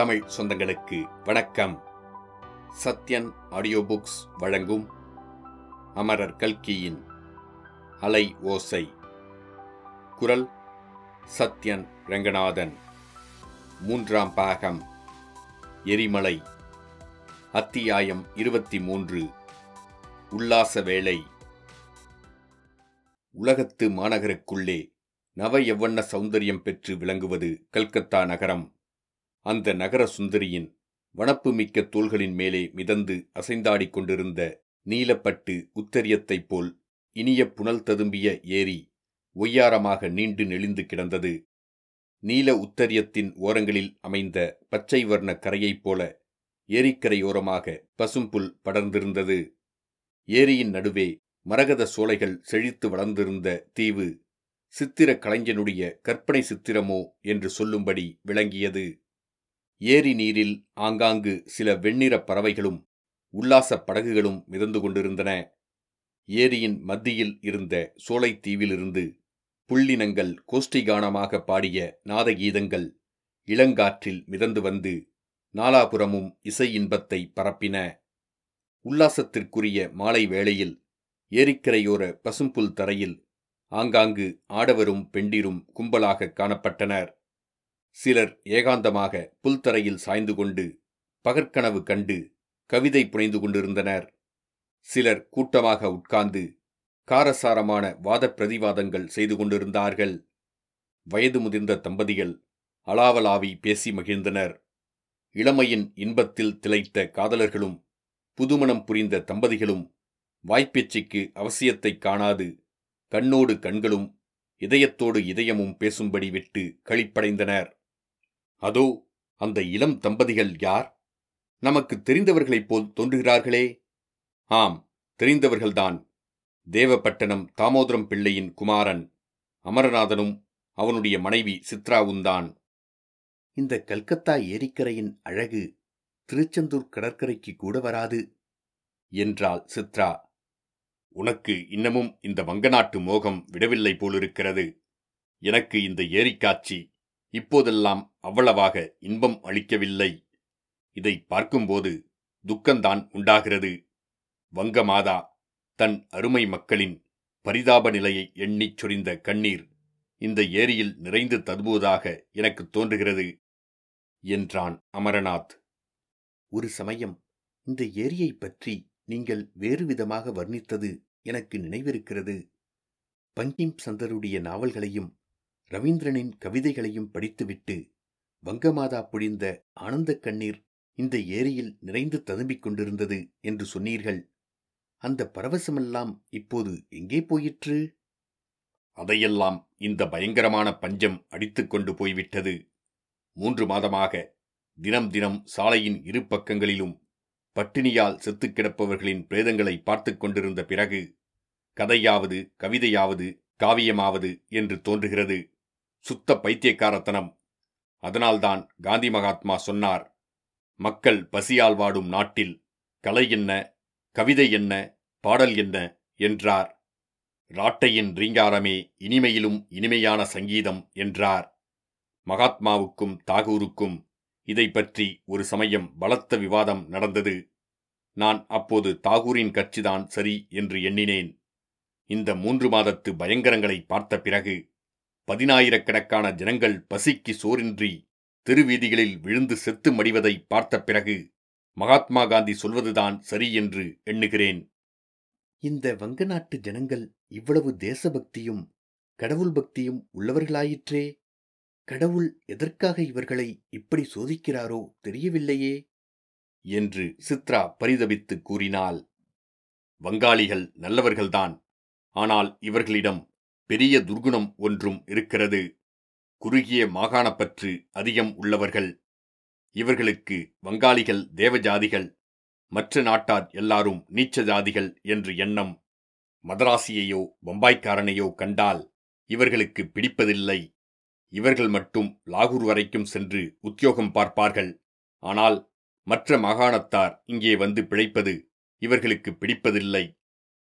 தமிழ் சொந்தங்களுக்கு வணக்கம். Sathyan audio books வழங்கும் அமரர் கல்கியின் அலை ஓசை. குரல் சத்யன் ரங்கநாதன். மூன்றாம் பாகம் எரிமலை. அத்தியாயம் இருபத்தி மூன்று உல்லாச வேளை. உலகத்து மாநகருக்குள்ளே நவ எவ்வண்ண சௌந்தரியம் பெற்று விளங்குவது கல்கத்தா நகரம். அந்த நகர சுந்தரியின் வனப்புமிக்க தோள்களின் மேலே மிதந்து அசைந்தாடிக் கொண்டிருந்த நீலப்பட்டு உத்தரியத்தைப் போல் இனிய புனல் ததும்பிய ஏரி ஒய்யாரமாக நீண்டு நெளிந்து கிடந்தது. நீல உத்தரியத்தின் ஓரங்களில் அமைந்த பச்சை வர்ண கரையைப் போல ஏரிக்கரையோரமாக பசும்புல் படர்ந்திருந்தது. ஏரியின் நடுவே மரகத சோலைகள் செழித்து வளர்ந்திருந்த தீவு சித்திர கலைஞனுடைய கற்பனை சித்திரமோ என்று சொல்லும்படி விளங்கியது. ஏரி நீரில் ஆங்காங்கு சில வெண்ணிறப் பறவைகளும் உல்லாசப் படகுகளும் மிதந்து கொண்டிருந்தன. ஏரியின் மத்தியில் இருந்த சோலைத் தீவிலிருந்து புள்ளினங்கள் கோஷ்டிகானமாக பாடிய நாதகீதங்கள் இளங்காற்றில் மிதந்து வந்து நாலாபுறமும் இசை இன்பத்தை பரப்பின. உல்லாசத்திற்குரிய மாலை வேளையில் ஏரிக்கரையோர பசும்புல் தரையில் ஆங்காங்கு ஆடவரும் பெண்டிரும் கும்பலாக காணப்பட்டனர். சிலர் ஏகாந்தமாக புல்தரையில் சாய்ந்து கொண்டு பகற்கனவு கண்டு கவிதை புனைந்து கொண்டிருந்தனர். சிலர் கூட்டமாக உட்கார்ந்து காரசாரமான வாத பிரதிவாதங்கள் செய்து கொண்டிருந்தார்கள். வயது முதிர்ந்த தம்பதிகள் அலாவலாவி பேசி மகிழ்ந்தனர். இளமையின் இன்பத்தில் திளைத்த காதலர்களும் புதுமணம் புரிந்த தம்பதிகளும் வாய்ப்பேச்சுக்கு அவசியத்தைக் காணாது கண்ணோடு கண்களும் இதயத்தோடு இதயமும் பேசும்படி விட்டு களிப்படைந்தனர். அதோ அந்த இளம் தம்பதிகள் யார்? நமக்கு தெரிந்தவர்களைப் போல் தோன்றுகிறார்களே. ஆம் தெரிந்தவர்கள்தான். தேவப்பட்டணம் தாமோதரம் பிள்ளையின் குமாரன் அமரநாதனும் அவனுடைய மனைவி சித்ராவுந்தான். இந்த கல்கத்தா ஏரிக்கரையின் அழகு திருச்செந்தூர் கடற்கரைக்கு கூட வராது என்றாள் சித்ரா. உனக்கு இன்னமும் இந்த வங்கநாட்டு மோகம் விடவில்லை போலிருக்கிறது. எனக்கு இந்த ஏரிக்காட்சி இப்போதெல்லாம் அவ்வளவாக இன்பம் அளிக்கவில்லை. இதை பார்க்கும்போது துக்கந்தான் உண்டாகிறது. வங்கமாதா தன் அருமை மக்களின் பரிதாப நிலையை எண்ணிச் சொரிந்த கண்ணீர் இந்த ஏரியில் நிறைந்து ததும்புவதாக எனக்கு தோன்றுகிறது என்றான் அமரநாத். ஒரு சமயம் இந்த ஏரியைப் பற்றி நீங்கள் வேறு விதமாக வர்ணித்தது எனக்கு நினைவிருக்கிறது. பங்கிம் சந்தருடைய நாவல்களையும் ரவீந்திரனின் கவிதைகளையும் படித்துவிட்டு வங்கமாதா பொழிந்த ஆனந்த கண்ணீர் இந்த ஏரியில் நிறைந்து ததும்பிக் கொண்டிருந்தது என்று சொன்னீர்கள். அந்த பரவசமெல்லாம் இப்போது எங்கே போயிற்று? அதையெல்லாம் இந்த பயங்கரமான பஞ்சம் அடித்துக்கொண்டு போய்விட்டது. மூன்று மாதமாக தினம் தினம் சாலையின் இரு பக்கங்களிலும் பட்டினியால் செத்துக் கிடப்பவர்களின் பிரேதங்களை பார்த்துக் கொண்டிருந்த பிறகு கதையாவது கவிதையாவது காவியமாவது என்று தோன்றுகிறது. சுத்த பைத்தியக்காரத்தனம். அதனால்தான் காந்தி மகாத்மா சொன்னார் மக்கள் பசியால் வாடும் நாட்டில் கலை என்ன கவிதை என்ன பாடல் என்ன? என்றார். ராட்டையின் ரீங்காரமே இனிமையிலும் இனிமையான சங்கீதம் என்றார். மகாத்மாவுக்கும் தாகூருக்கும் இதை பற்றி ஒரு சமயம் பலத்த விவாதம் நடந்தது. நான் அப்போது தாகூரின் கட்சிதான் சரி என்று எண்ணினேன். இந்த மூன்று மாதத்து பயங்கரங்களை பார்த்த பிறகு பதினாயிரக்கணக்கான ஜனங்கள் பசிக்கு சோரின்றி தெருவீதிகளில் விழுந்து செத்து மடிவதை பார்த்த பிறகு மகாத்மா காந்தி சொல்வதுதான் சரி என்று எண்ணுகிறேன். இந்த வங்க நாட்டு ஜனங்கள் இவ்வளவு தேசபக்தியும் கடவுள் பக்தியும் உள்ளவர்களாயிற்றே? கடவுள் எதற்காக இவர்களை இப்படி சோதிக்கிறாரோ தெரியவில்லையே? என்று சித்ரா பரிதபித்து கூறினாள். வங்காளிகள் நல்லவர்கள்தான் ஆனால் இவர்களிடம் பெரிய துர்குணம் ஒன்றும் இருக்கிறது. குறுகிய மாகாணப்பற்று அதிகம் உள்ளவர்கள். இவர்களுக்கு வங்காளிகள் தேவஜாதிகள். மற்ற நாட்டார் எல்லாரும் நீச்ச ஜாதிகள் என்று எண்ணம். மதராசியையோ பம்பாய்க்காரனையோ கண்டால் இவர்களுக்கு பிடிப்பதில்லை. இவர்கள் மட்டும் லாகூர் வரைக்கும் சென்று உத்தியோகம் பார்ப்பார்கள். ஆனால் மற்ற மாகாணத்தார் இங்கே வந்து பிழைப்பது இவர்களுக்கு பிடிப்பதில்லை.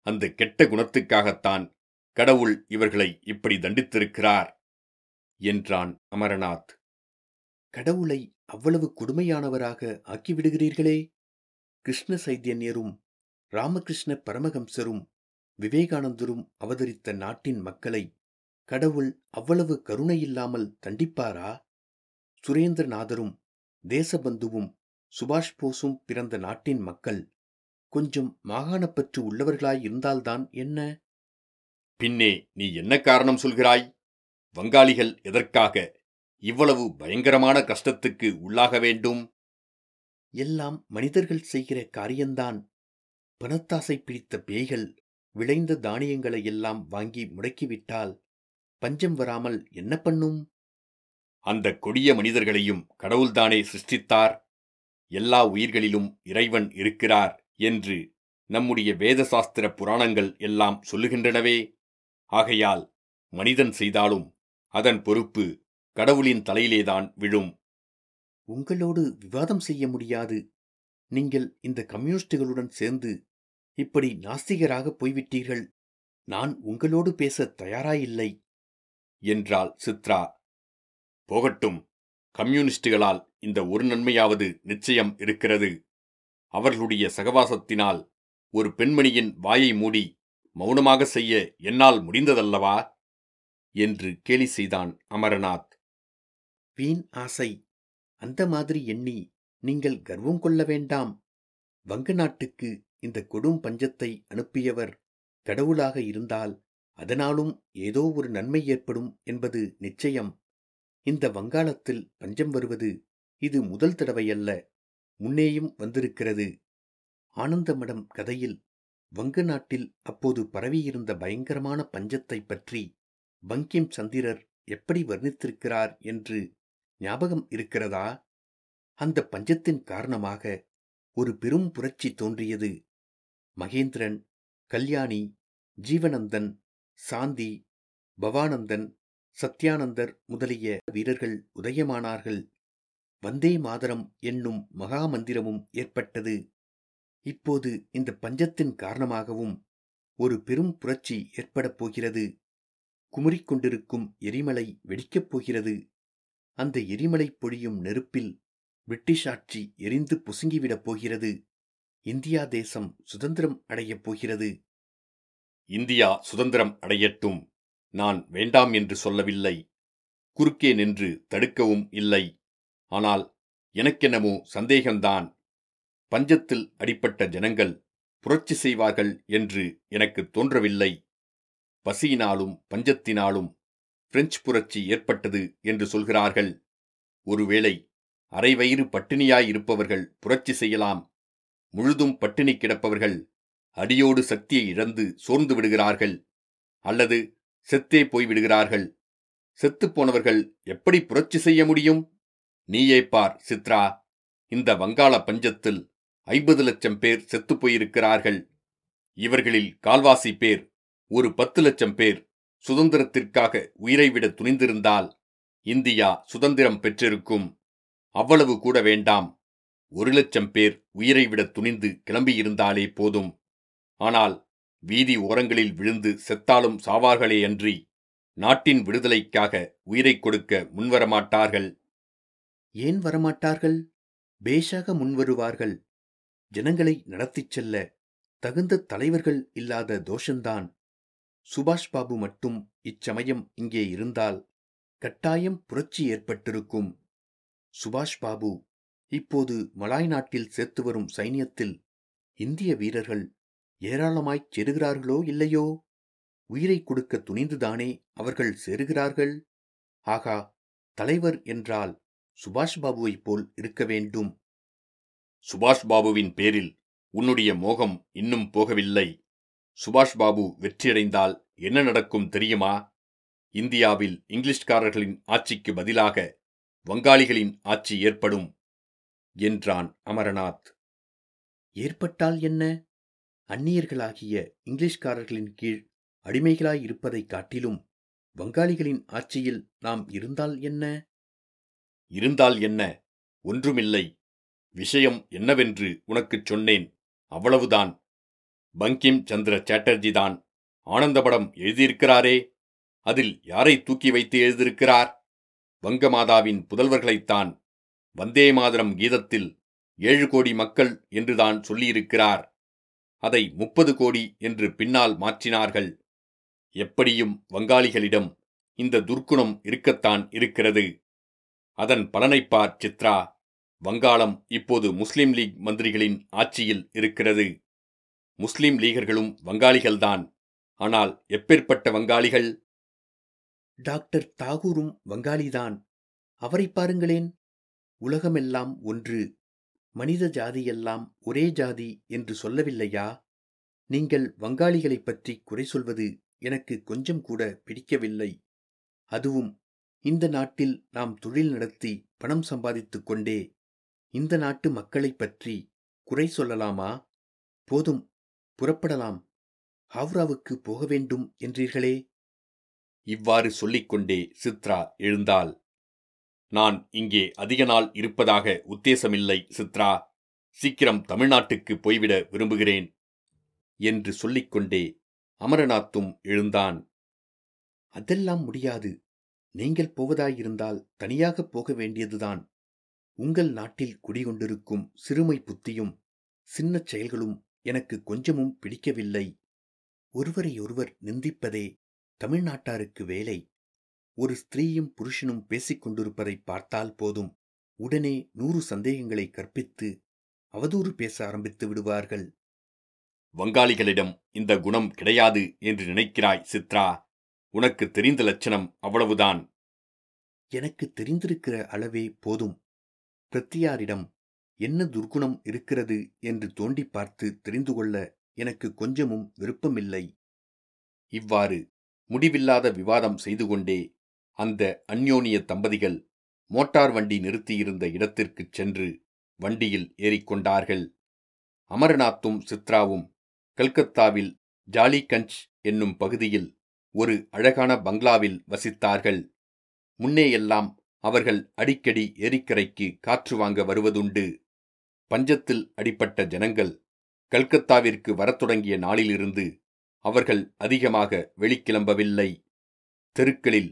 அந்த கெட்ட குணத்துக்காகத்தான் கடவுள் இவர்களை இப்படி தண்டித்திருக்கிறார் என்றான் அமரநாத். கடவுளை அவ்வளவு கொடுமையானவராக ஆக்கிவிடுகிறீர்களே. கிருஷ்ண சைத்தன்யரும் ராமகிருஷ்ண பரமஹம்சரும் விவேகானந்தரும் அவதரித்த நாட்டின் மக்களை கடவுள் அவ்வளவு கருணையில்லாமல் தண்டிப்பாரா? சுரேந்திரநாதரும் தேசபந்துவும் சுபாஷ் போஸும் பிறந்த நாட்டின் மக்கள் கொஞ்சம் மாகாணப்பற்று உள்ளவர்களாய் இருந்தால்தான் என்ன? பின்னே நீ என்ன காரணம் சொல்கிறாய்? வங்காளிகள் எதற்காக இவ்வளவு பயங்கரமான கஷ்டத்துக்கு உள்ளாக வேண்டும்? எல்லாம் மனிதர்கள் செய்கிற காரியந்தான் பணத்தாசை பிடித்த பேய்கள் விளைந்த தானியங்களை எல்லாம் வாங்கி முடக்கிவிட்டால் பஞ்சம் வராமல் என்ன பண்ணும்? அந்த கொடிய மனிதர்களையும் கடவுள்தானே சிருஷ்டித்தார்? எல்லா உயிர்களிலும் இறைவன் இருக்கிறார் என்று நம்முடைய வேத சாஸ்திர புராணங்கள் எல்லாம் சொல்லுகின்றனவே. ஆகையால் மனிதன் செய்தாலும் அதன் பொறுப்பு கடவுளின் தலையிலேதான் விழும். உங்களோடு விவாதம் செய்ய முடியாது. நீங்கள் இந்த கம்யூனிஸ்டுகளுடன் சேர்ந்து இப்படி நாஸ்திகராக போய்விட்டீர்கள். நான் உங்களோடு பேச தயாராயில்லை. என்றாள் சித்ரா. போகட்டும். கம்யூனிஸ்டுகளால் இந்த ஒரு நன்மையாவது நிச்சயம் இருக்கிறது. அவர்களுடைய சகவாசத்தினால் ஒரு பெண்மணியின் வாயை மூடி மௌனமாக செய்ய என்னால் முடிந்ததல்லவா? என்று கேலி செய்தான் அமரநாத். வீண் ஆசை. அந்த மாதிரி எண்ணி நீங்கள் கர்வம் கொள்ள வேண்டாம். வங்க நாட்டுக்கு இந்த கொடும் பஞ்சத்தை அனுப்பியவர் கடவுளாக இருந்தால் அதனாலும் ஏதோ ஒரு நன்மை ஏற்படும் என்பது நிச்சயம். இந்த வங்காளத்தில் பஞ்சம் வருவது இது முதல் தடவையல்ல. முன்னேயும் வந்திருக்கிறது. ஆனந்தமடம் கதையில் வங்க நாட்டில் அப்போது பரவியிருந்த பயங்கரமான பஞ்சத்தைப் பற்றி பங்கிம் சந்திரர் எப்படி வர்ணித்திருக்கிறார் என்று ஞாபகம் இருக்கிறதா? அந்த பஞ்சத்தின் காரணமாக ஒரு பெரும் புரட்சி தோன்றியது. மகேந்திரன் கல்யாணி ஜீவனந்தன் சாந்தி பவானந்தன் சத்யானந்தர் முதலிய வீரர்கள் உதயமானார்கள். வந்தே மாதரம் என்னும் மகா மந்திரமும் ஏற்பட்டது. இப்போது இந்த பஞ்சத்தின் காரணமாகவும் ஒரு பெரும் புரட்சி ஏற்படப் போகிறது. குமுறிக்கொண்டிருக்கும் எரிமலை வெடிக்கப் போகிறது. அந்த எரிமலை பொழியும் நெருப்பில் பிரிட்டிஷ் ஆட்சி எரிந்து புசுங்கிவிடப் போகிறது. இந்தியா தேசம் சுதந்திரம் அடையப் போகிறது. இந்தியா சுதந்திரம் அடையட்டும். நான் வேண்டாம் என்று சொல்லவில்லை. குறுக்கே நின்று தடுக்கவும் இல்லை. ஆனால் எனக்கென்னமோ சந்தேகம்தான். பஞ்சத்தில் அடிப்பட்ட ஜனங்கள் புரட்சி செய்வார்கள் என்று எனக்கு தோன்றவில்லை. பசியினாலும் பஞ்சத்தினாலும் பிரெஞ்சு புரட்சி ஏற்பட்டது என்று சொல்கிறார்கள். ஒருவேளை அரைவயிறு பட்டினியாயிருப்பவர்கள் புரட்சி செய்யலாம். முழுதும் பட்டினி கிடப்பவர்கள் அடியோடு சக்தியை இழந்து சோர்ந்து விடுகிறார்கள். அல்லது செத்தே போய்விடுகிறார்கள். செத்துப் போனவர்கள் எப்படி புரட்சி செய்ய முடியும்? நீயே பார் சித்ரா. இந்த வங்காள பஞ்சத்தில் ஐம்பது லட்சம் பேர் செத்துப் போயிருக்கிறார்கள். இவர்களில் கால்வாசி பேர் ஒரு பத்து லட்சம் பேர் சுதந்திரத்திற்காக உயிரை விட துணிந்திருந்தால் இந்தியா சுதந்திரம் பெற்றிருக்கும். அவ்வளவு கூட வேண்டாம். ஒரு லட்சம் பேர் உயிரை விட துணிந்து கிளம்பியிருந்தாலே போதும். ஆனால் வீதி ஓரங்களில் விழுந்து செத்தாலும் சாவார்களே அன்றி நாட்டின் விடுதலைக்காக உயிரைக் கொடுக்க முன்வரமாட்டார்கள். ஏன் வரமாட்டார்கள்? பேஷாக முன்வருவார்கள். ஜனங்களை நடத்திச் செல்ல தகுந்த தலைவர்கள் இல்லாத தோஷந்தான். சுபாஷ் பாபு மட்டும் இச்சமயம் இங்கே இருந்தால் கட்டாயம் புரட்சி ஏற்பட்டிருக்கும். சுபாஷ் பாபு இப்போது மலாய் நாட்டில் சேர்த்து வரும் சைனியத்தில் இந்திய வீரர்கள் ஏராளமாய்ச் சேருகிறார்களோ இல்லையோ? உயிரை கொடுக்க துணிந்துதானே அவர்கள் சேருகிறார்கள்? ஆகா தலைவர் என்றால் சுபாஷ் பாபுவைப் போல் இருக்க வேண்டும். சுபாஷ் பாபுவின் பேரில் உன்னுடைய மோகம் இன்னும் போகவில்லை. சுபாஷ் பாபு வெற்றியடைந்தால் என்ன நடக்கும் தெரியுமா? இந்தியாவில் இங்கிலீஷ்காரர்களின் ஆட்சிக்கு பதிலாக வங்காளிகளின் ஆட்சி ஏற்படும் என்றான் அமரநாத். ஏற்பட்டால் என்ன? அந்நியர்களாகிய இங்கிலீஷ்காரர்களின் கீழ் அடிமைகளாய் இருப்பதைக் காட்டிலும் வங்காளிகளின் ஆட்சியில் நாம் இருந்தால் என்ன? இருந்தால் என்ன? ஒன்றுமில்லை. விஷயம் என்னவென்று உனக்குச் சொன்னேன். அவ்வளவுதான். பங்கிம் சந்திர சாட்டர்ஜி தான் ஆனந்தபடம் எழுதியிருக்கிறாரே. அதில் யாரை தூக்கி வைத்து எழுதியிருக்கிறார்? வங்கமாதாவின் புதல்வர்களைத்தான். வந்தே மாதரம் கீதத்தில் ஏழு கோடி மக்கள் என்றுதான் சொல்லியிருக்கிறார். அதை முப்பது கோடி என்று பின்னால் மாற்றினார்கள். எப்படியும் வங்காளிகளிடம் இந்த துர்க்குணம் இருக்கத்தான் இருக்கிறது. அதன் பலனைப்பார் சித்ரா. வங்காளம் இப்போது முஸ்லிம் லீக் மந்திரிகளின் ஆட்சியில் இருக்கிறது. முஸ்லிம் லீகர்களும் வங்காளிகள்தான். ஆனால் எப்பேற்பட்ட வங்காளிகள்? டாக்டர் தாகூரும் வங்காளிதான். அவரை பாருங்களேன். உலகமெல்லாம் ஒன்று. மனித ஜாதியெல்லாம் ஒரே ஜாதி என்று சொல்லவில்லையா? நீங்கள் வங்காளிகளைப் பற்றி குறை சொல்வது எனக்கு கொஞ்சம் கூட பிடிக்கவில்லை. அதுவும் இந்த நாட்டில் நாம் தொழில் நடத்தி பணம் சம்பாதித்துக் கொண்டே இந்த நாட்டு மக்களைப் பற்றி குறை சொல்லலாமா? போதும் புறப்படலாம். ஹாவ்ராவுக்கு போக வேண்டும் என்றீர்களே? இவ்வாறு சொல்லிக்கொண்டே சித்ரா எழுந்தாள். நான் இங்கே அதிக நாள் இருப்பதாக உத்தேசமில்லை சித்ரா. சீக்கிரம் தமிழ்நாட்டுக்கு போய்விட விரும்புகிறேன் என்று சொல்லிக்கொண்டே அமரநாத்தும் எழுந்தான். அதெல்லாம் முடியாது. நீங்கள் போவதாயிருந்தால் தனியாகப் போக வேண்டியதுதான். உங்கள் நாட்டில் குடிகொண்டிருக்கும் சிறுமை புத்தியும் சின்னச் செயல்களும் எனக்கு கொஞ்சமும் பிடிக்கவில்லை. ஒருவரையொருவர் நிந்திப்பதே தமிழ்நாட்டாருக்கு வேலை. ஒரு ஸ்திரீயும் புருஷனும் பேசிக் கொண்டிருப்பதை பார்த்தால் போதும். உடனே நூறு சந்தேகங்களை கற்பித்து அவதூறு பேச ஆரம்பித்து விடுவார்கள். வங்காளிகளிடம் இந்த குணம் கிடையாது என்று நினைக்கிறாய் சித்ரா. உனக்கு தெரிந்த லட்சணம் அவ்வளவுதான். எனக்கு தெரிந்திருக்கிற அளவே போதும். பிரத்தியாரிடம் என்ன துர்க்குணம் இருக்கிறது? என்று தோண்டி பார்த்து தெரிந்து கொள்ள எனக்கு கொஞ்சமும் விருப்பமில்லை. இவ்வாறு முடிவில்லாத விவாதம் செய்து கொண்டே அந்த அந்யோனிய தம்பதிகள் மோட்டார் வண்டி நிறுத்தியிருந்த இடத்திற்குச் சென்று வண்டியில் ஏறிக்கொண்டார்கள் அமரநாத்தும் சித்ராவும் கல்கத்தாவில் ஜாலிகஞ்ச் என்னும் பகுதியில் ஒரு அழகான பங்களாவில் வசித்தார்கள். முன்னேயெல்லாம் அவர்கள் அடிக்கடி ஏரிக்கரைக்கு காற்று வாங்க வருவதுண்டு. பஞ்சத்தில் அடிப்பட்ட ஜனங்கள் கல்கத்தாவிற்கு வரத் தொடங்கிய நாளிலிருந்து அவர்கள் அதிகமாக வெளிக்கிளம்பவில்லை. தெருக்களில்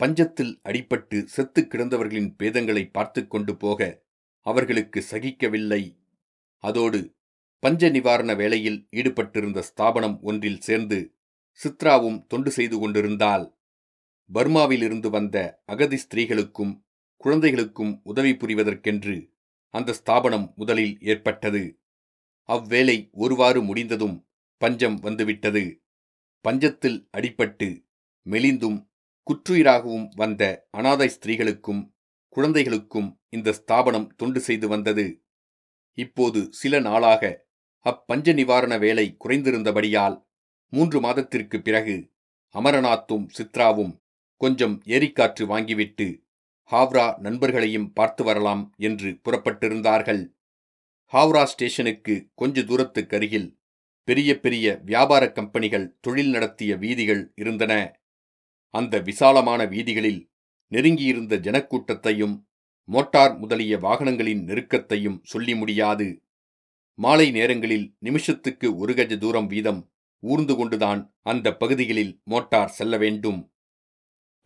பஞ்சத்தில் அடிபட்டு செத்து கிடந்தவர்களின் பேதங்களை பார்த்து கொண்டு போக அவர்களுக்கு சகிக்கவில்லை. அதோடு பஞ்ச நிவாரண வேலையில் ஈடுபட்டிருந்த ஸ்தாபனம் ஒன்றில் சேர்ந்து சித்ராவும் தொண்டு செய்து கொண்டிருந்தால் பர்மாவிலிருந்து வந்த அகதி ஸ்திரீகளுக்கும் குழந்தைகளுக்கும் உதவி புரிவதற்கென்று அந்த ஸ்தாபனம் முதலில் ஏற்பட்டது. அவ்வேலை ஒருவாறு முடிந்ததும் பஞ்சம் வந்துவிட்டது. பஞ்சத்தில் அடிபட்டு மெலிந்தும் குற்றுயிராகவும் வந்த அனாதை ஸ்திரீகளுக்கும் குழந்தைகளுக்கும் இந்த ஸ்தாபனம் தொண்டு செய்து வந்தது. இப்போது சில நாளாக அப்பஞ்ச நிவாரண வேலை குறைந்திருந்தபடியால் மூன்று மாதத்திற்கு பிறகு அமரநாத்தும் சித்ராவும் கொஞ்சம் ஏரிக்காற்று வாங்கிவிட்டு ஹாவ்ரா நண்பர்களையும் பார்த்து வரலாம் என்று புறப்பட்டிருந்தார்கள். ஹாவ்ரா ஸ்டேஷனுக்கு கொஞ்ச தூரத்துக்கு அருகில் பெரிய பெரிய வியாபார கம்பெனிகள் தொழில் நடத்திய வீதிகள் இருந்தன. அந்த விசாலமான வீதிகளில் நெருங்கியிருந்த ஜனக்கூட்டத்தையும் மோட்டார் முதலிய வாகனங்களின் நெருக்கத்தையும் சொல்லி முடியாது. மாலை நேரங்களில் நிமிஷத்துக்கு ஒரு கஜ தூரம் வீதம் ஊர்ந்து கொண்டுதான் அந்த பகுதிகளில் மோட்டார் செல்ல வேண்டும்.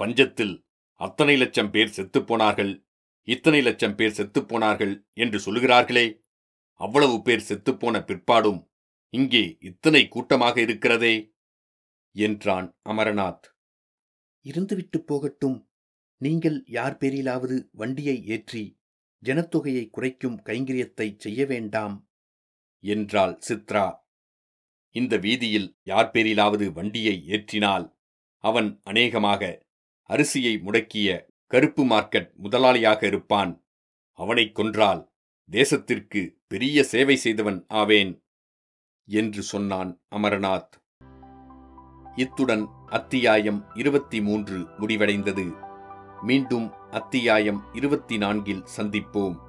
பஞ்சத்தில் அத்தனை லட்சம் பேர் செத்துப்போனார்கள் இத்தனை லட்சம் பேர் செத்துப்போனார்கள் என்று சொல்லுகிறார்களே. அவ்வளவு பேர் செத்துப்போன பிற்பாடும் இங்கே இத்தனை கூட்டமாக இருக்கிறதே என்றான் அமரநாத். இருந்துவிட்டு போகட்டும். நீங்கள் யார் பேரிலாவது வண்டியை ஏற்றி ஜனத்தொகையை குறைக்கும் கைங்கரியத்தை செய்ய வேண்டாம் என்றாள் சித்ரா. இந்த வீதியில் யார் பேரிலாவது வண்டியை ஏற்றினால் அவன் அநேகமாக அரிசியை முடக்கிய கருப்பு மார்க்கெட் முதலாளியாக இருப்பான். அவனைக் கொன்றால் தேசத்திற்கு பெரிய சேவை செய்தவன் ஆவேன் என்று சொன்னான் அமரநாத். இத்துடன் அத்தியாயம் இருபத்தி மூன்று முடிவடைந்தது. மீண்டும் அத்தியாயம் இருபத்தி நான்கில் சந்திப்போம்.